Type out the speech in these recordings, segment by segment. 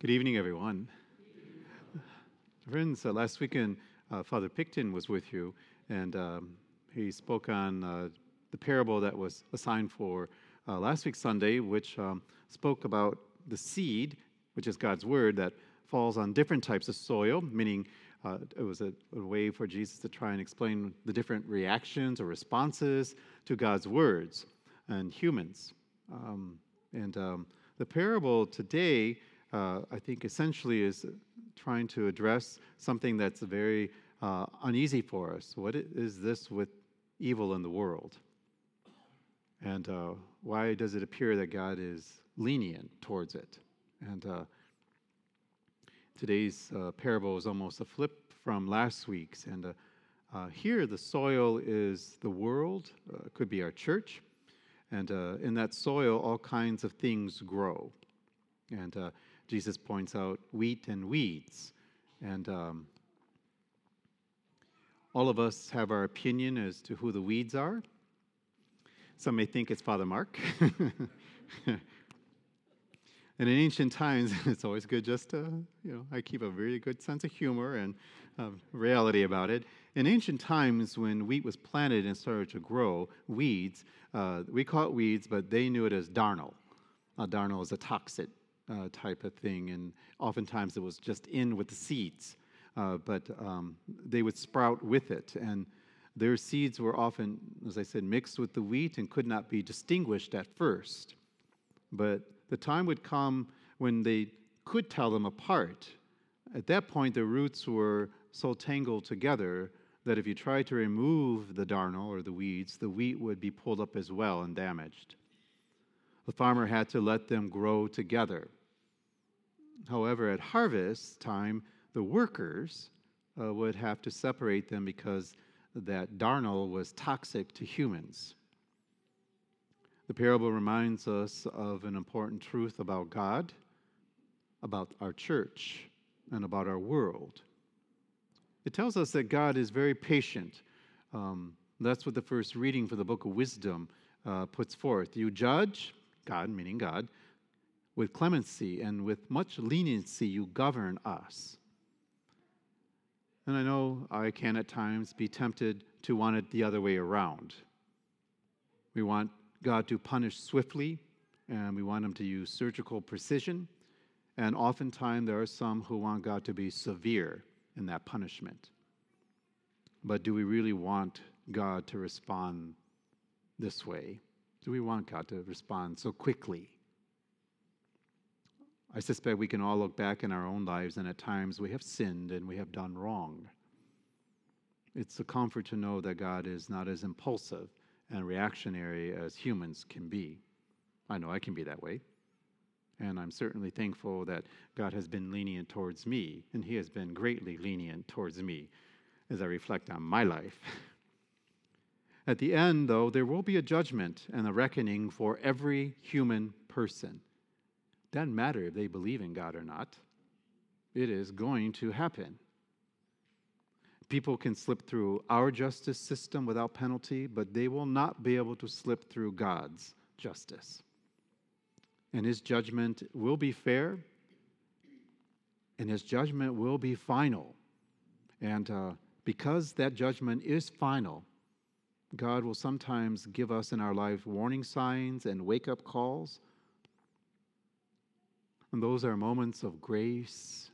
Good evening, everyone. Friends, uh, last weekend, uh, Father Picton was with you, and um, he spoke on uh, the parable that was assigned for uh, last week's Sunday, which um, spoke about the seed, which is God's word, that falls on different types of soil, meaning uh, it was a, a, way for Jesus to try and explain the different reactions or responses to God's words and humans. Um, and um, the parable today, uh, I think, essentially is trying to address something that's very uh, uneasy for us. What is this with evil in the world? And uh, why does it appear that God is lenient towards it? And uh, today's uh, parable is almost a flip from last week's. And uh, here, the soil is the world, could be our church. And in that soil, all kinds of things grow. And Jesus points out wheat and weeds. And um, all of us have our opinion as to who the weeds are. Some may think it's Father Mark. And in ancient times, it's always good just to, you know, I keep a very good sense of humor and uh, reality about it. In ancient times, when wheat was planted and started to grow, weeds, uh, we call it weeds, but they knew it as darnel. Uh, darnel is a toxic uh, type of thing, and oftentimes it was just in with the seeds. Uh, but um, they would sprout with it, and their seeds were often, as I said, mixed with the wheat and could not be distinguished at first. But the time would come when they could tell them apart. At that point, the roots were so tangled together that if you tried to remove the darnel or the weeds, the wheat would be pulled up as well and damaged. The farmer had to let them grow together. However, at harvest time, the workers uh, would have to separate them because that darnel was toxic to humans. The parable reminds us of an important truth about God, about our church, and about our world. It tells us that God is very patient. Um, that's what the first reading for the book of wisdom uh, puts forth. You judge, God, meaning God, with clemency and with much leniency, you govern us. And I know I can at times be tempted to want it the other way around. We want God to punish swiftly, and we want Him to use surgical precision. And oftentimes, there are some who want God to be severe in that punishment. But do we really want God to respond this way? Do we want God to respond so quickly? I suspect we can all look back in our own lives, and at times we have sinned and we have done wrong. It's a comfort to know that God is not as impulsive and reactionary as humans can be. I know I can be that way. And I'm certainly thankful that God has been lenient towards me, and He has been greatly lenient towards me as I reflect on my life. At the end, though, there will be a judgment and a reckoning for every human person. Doesn't matter if they believe in God or not, it is going to happen. People can slip through our justice system without penalty, but they will not be able to slip through God's justice. And his judgment will be fair, and his judgment will be final. And uh, because that judgment is final, God will sometimes give us in our life warning signs and wake up calls. And those are moments of grace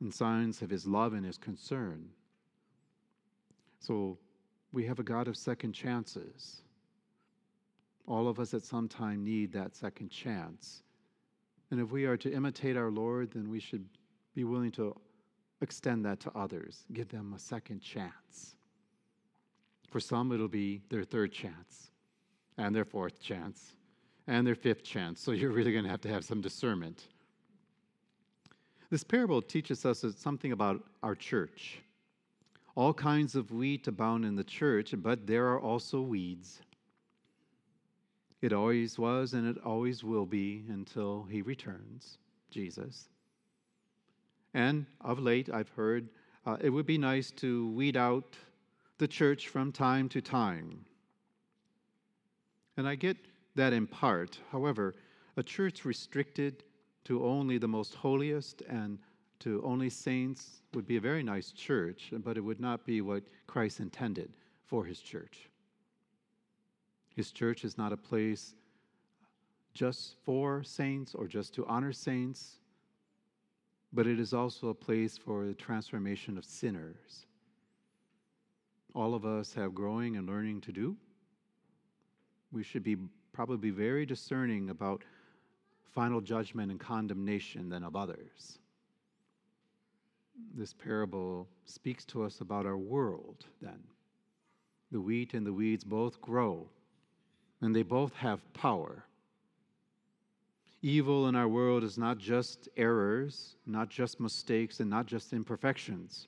and signs of his love and his concern. So we have a God of second chances. All of us at some time need that second chance. And if we are to imitate our Lord, then we should be willing to extend that to others, give them a second chance. For some, it'll be their third chance, and their fourth chance, and their fifth chance. So you're really going to have to have some discernment. This parable teaches us something about our church. All kinds of wheat abound in the church, but there are also weeds. It always was and it always will be until he returns, Jesus. And of late, I've heard uh, it would be nice to weed out the church from time to time. And I get that in part. However, a church restricted to only the most holiest and to only saints would be a very nice church, but it would not be what Christ intended for his church. His church is not a place just for saints or just to honor saints, but it is also a place for the transformation of sinners. All of us have growing and learning to do. We should be probably be very discerning about final judgment and condemnation than of others. This parable speaks to us about our world then. The wheat and the weeds both grow, and they both have power. Evil in our world is not just errors, not just mistakes, and not just imperfections.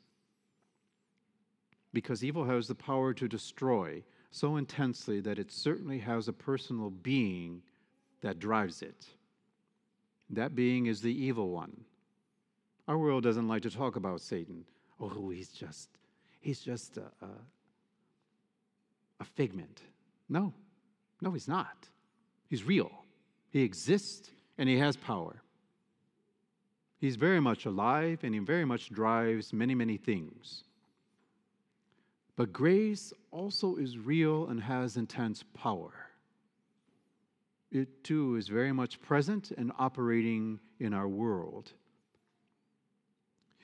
Because evil has the power to destroy so intensely that it certainly has a personal being that drives it. That being is the evil one. Our world doesn't like to talk about Satan. Oh, he's just, he's just a, a, a figment. No, no, he's not. He's real. He exists and he has power. He's very much alive and he very much drives many, many things. But grace also is real and has intense power. It too is very much present and operating in our world.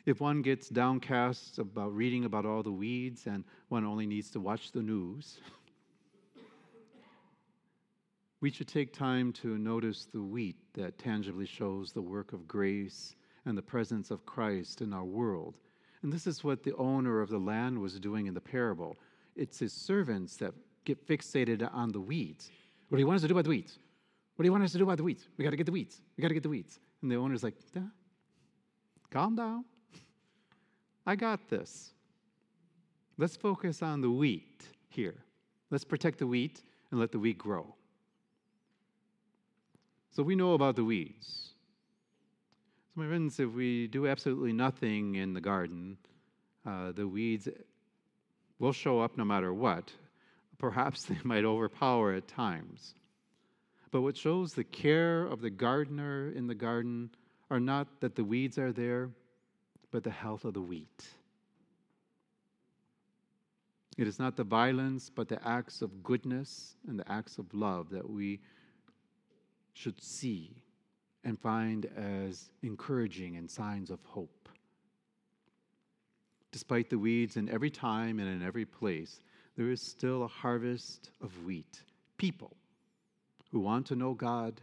If one gets downcast about reading about all the weeds and one only needs to watch the news, we should take time to notice the wheat that tangibly shows the work of grace and the presence of Christ in our world. And this is what the owner of the land was doing in the parable. It's his servants that get fixated on the weeds. What do you want us to do about the weeds? What do you want us to do about the weeds? We got to get the weeds. We got to get the weeds. And the owner's like, calm down. I got this. Let's focus on the wheat here. Let's protect the wheat and let the wheat grow. So we know about the weeds. My friends, if we do absolutely nothing in the garden, uh, the weeds will show up no matter what. Perhaps they might overpower at times. But what shows the care of the gardener in the garden are not that the weeds are there, but the health of the wheat. It is not the violence, but the acts of goodness and the acts of love that we should see and find as encouraging and signs of hope. Despite the weeds in every time and in every place, there is still a harvest of wheat. People who want to know God,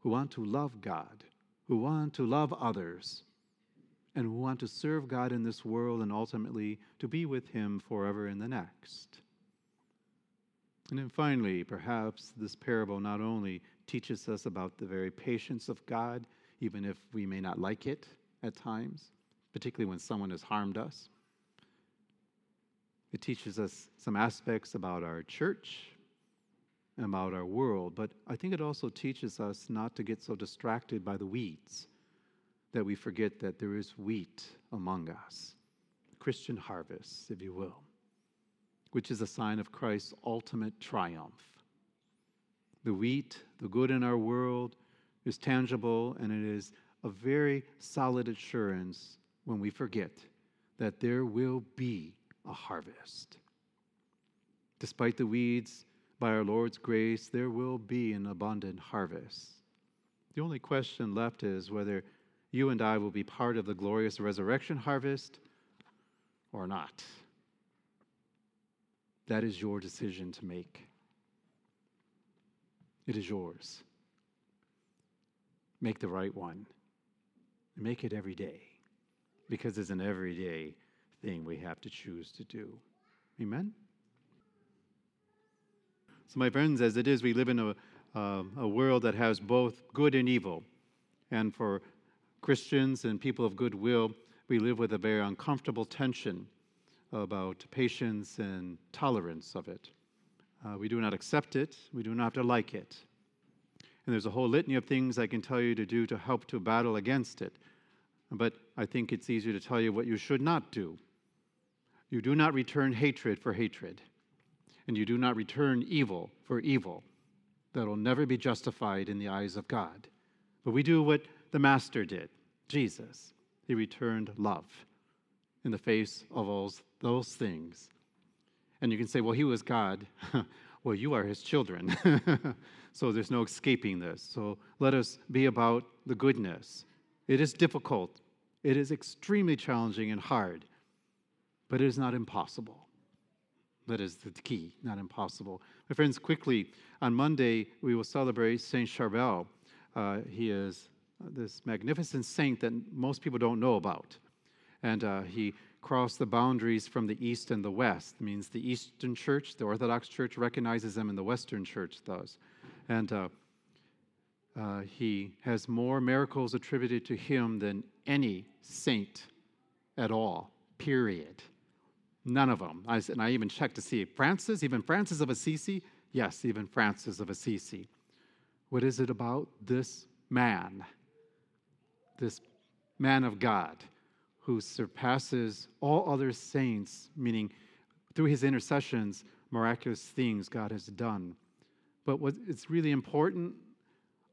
who want to love God, who want to love others, and who want to serve God in this world and ultimately to be with Him forever in the next. And then finally, perhaps this parable not only teaches us about the very patience of God, even if we may not like it at times, particularly when someone has harmed us. It teaches us some aspects about our church and about our world, but I think it also teaches us not to get so distracted by the weeds that we forget that there is wheat among us, Christian harvest, if you will, which is a sign of Christ's ultimate triumph the wheat, the good in our world, is tangible and it is a very solid assurance when we forget that there will be a harvest. Despite the weeds, by our Lord's grace, there will be an abundant harvest. The only question left is whether you and I will be part of the glorious resurrection harvest or not. That is your decision to make. It is yours. Make the right one. Make it every day because it's an everyday thing we have to choose to do. Amen? So, my friends, as it is, we live in a, uh, a world that has both good and evil. And for Christians and people of goodwill, we live with a very uncomfortable tension about patience and tolerance of it. Uh, we do not accept it, we do not have to like it. And there's a whole litany of things I can tell you to do to help to battle against it. But I think it's easier to tell you what you should not do. You do not return hatred for hatred, and you do not return evil for evil. That will never be justified in the eyes of God. But we do what the Master did, Jesus. He returned love in the face of all those things. And you can say, well, he was God. well, you are his children. so there's no escaping this. So let us be about the goodness. It is difficult, it is extremely challenging and hard, but it is not impossible. That is the key, not impossible. My friends, quickly, on Monday, we will celebrate Saint Charbel. Uh, he is this magnificent saint that most people don't know about. And uh, he crossed the boundaries from the east and the west. It means the Eastern Church, the Orthodox Church, recognizes him, and the Western Church does. And uh, uh, he has more miracles attributed to him than any saint at all, period. None of them. I, and I even checked to see Francis, even Francis of Assisi. Yes, even Francis of Assisi. What is it about this man, this man of God, who surpasses all other saints, meaning through his intercessions, miraculous things God has done? But what it's really important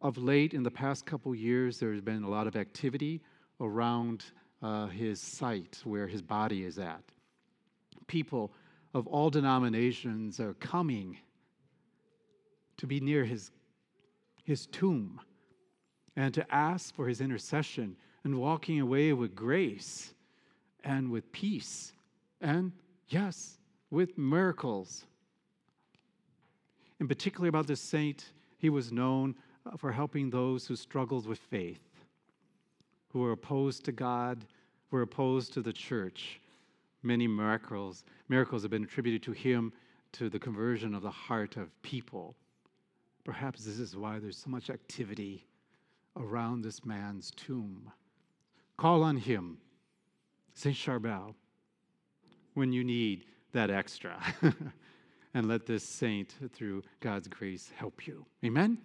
of late in the past couple years, there's been a lot of activity around uh, his site where his body is at people of all denominations are coming to be near his, his tomb and to ask for his intercession and walking away with grace and with peace and, yes, with miracles. In particular, about this saint, he was known uh, for helping those who struggled with faith, who were opposed to God, were opposed to the church many miracles. Miracles have been attributed to him to the conversion of the heart of people. Perhaps this is why there's so much activity around this man's tomb. Call on him, Saint Charbel, when you need that extra. and let this saint, through God's grace, help you. Amen?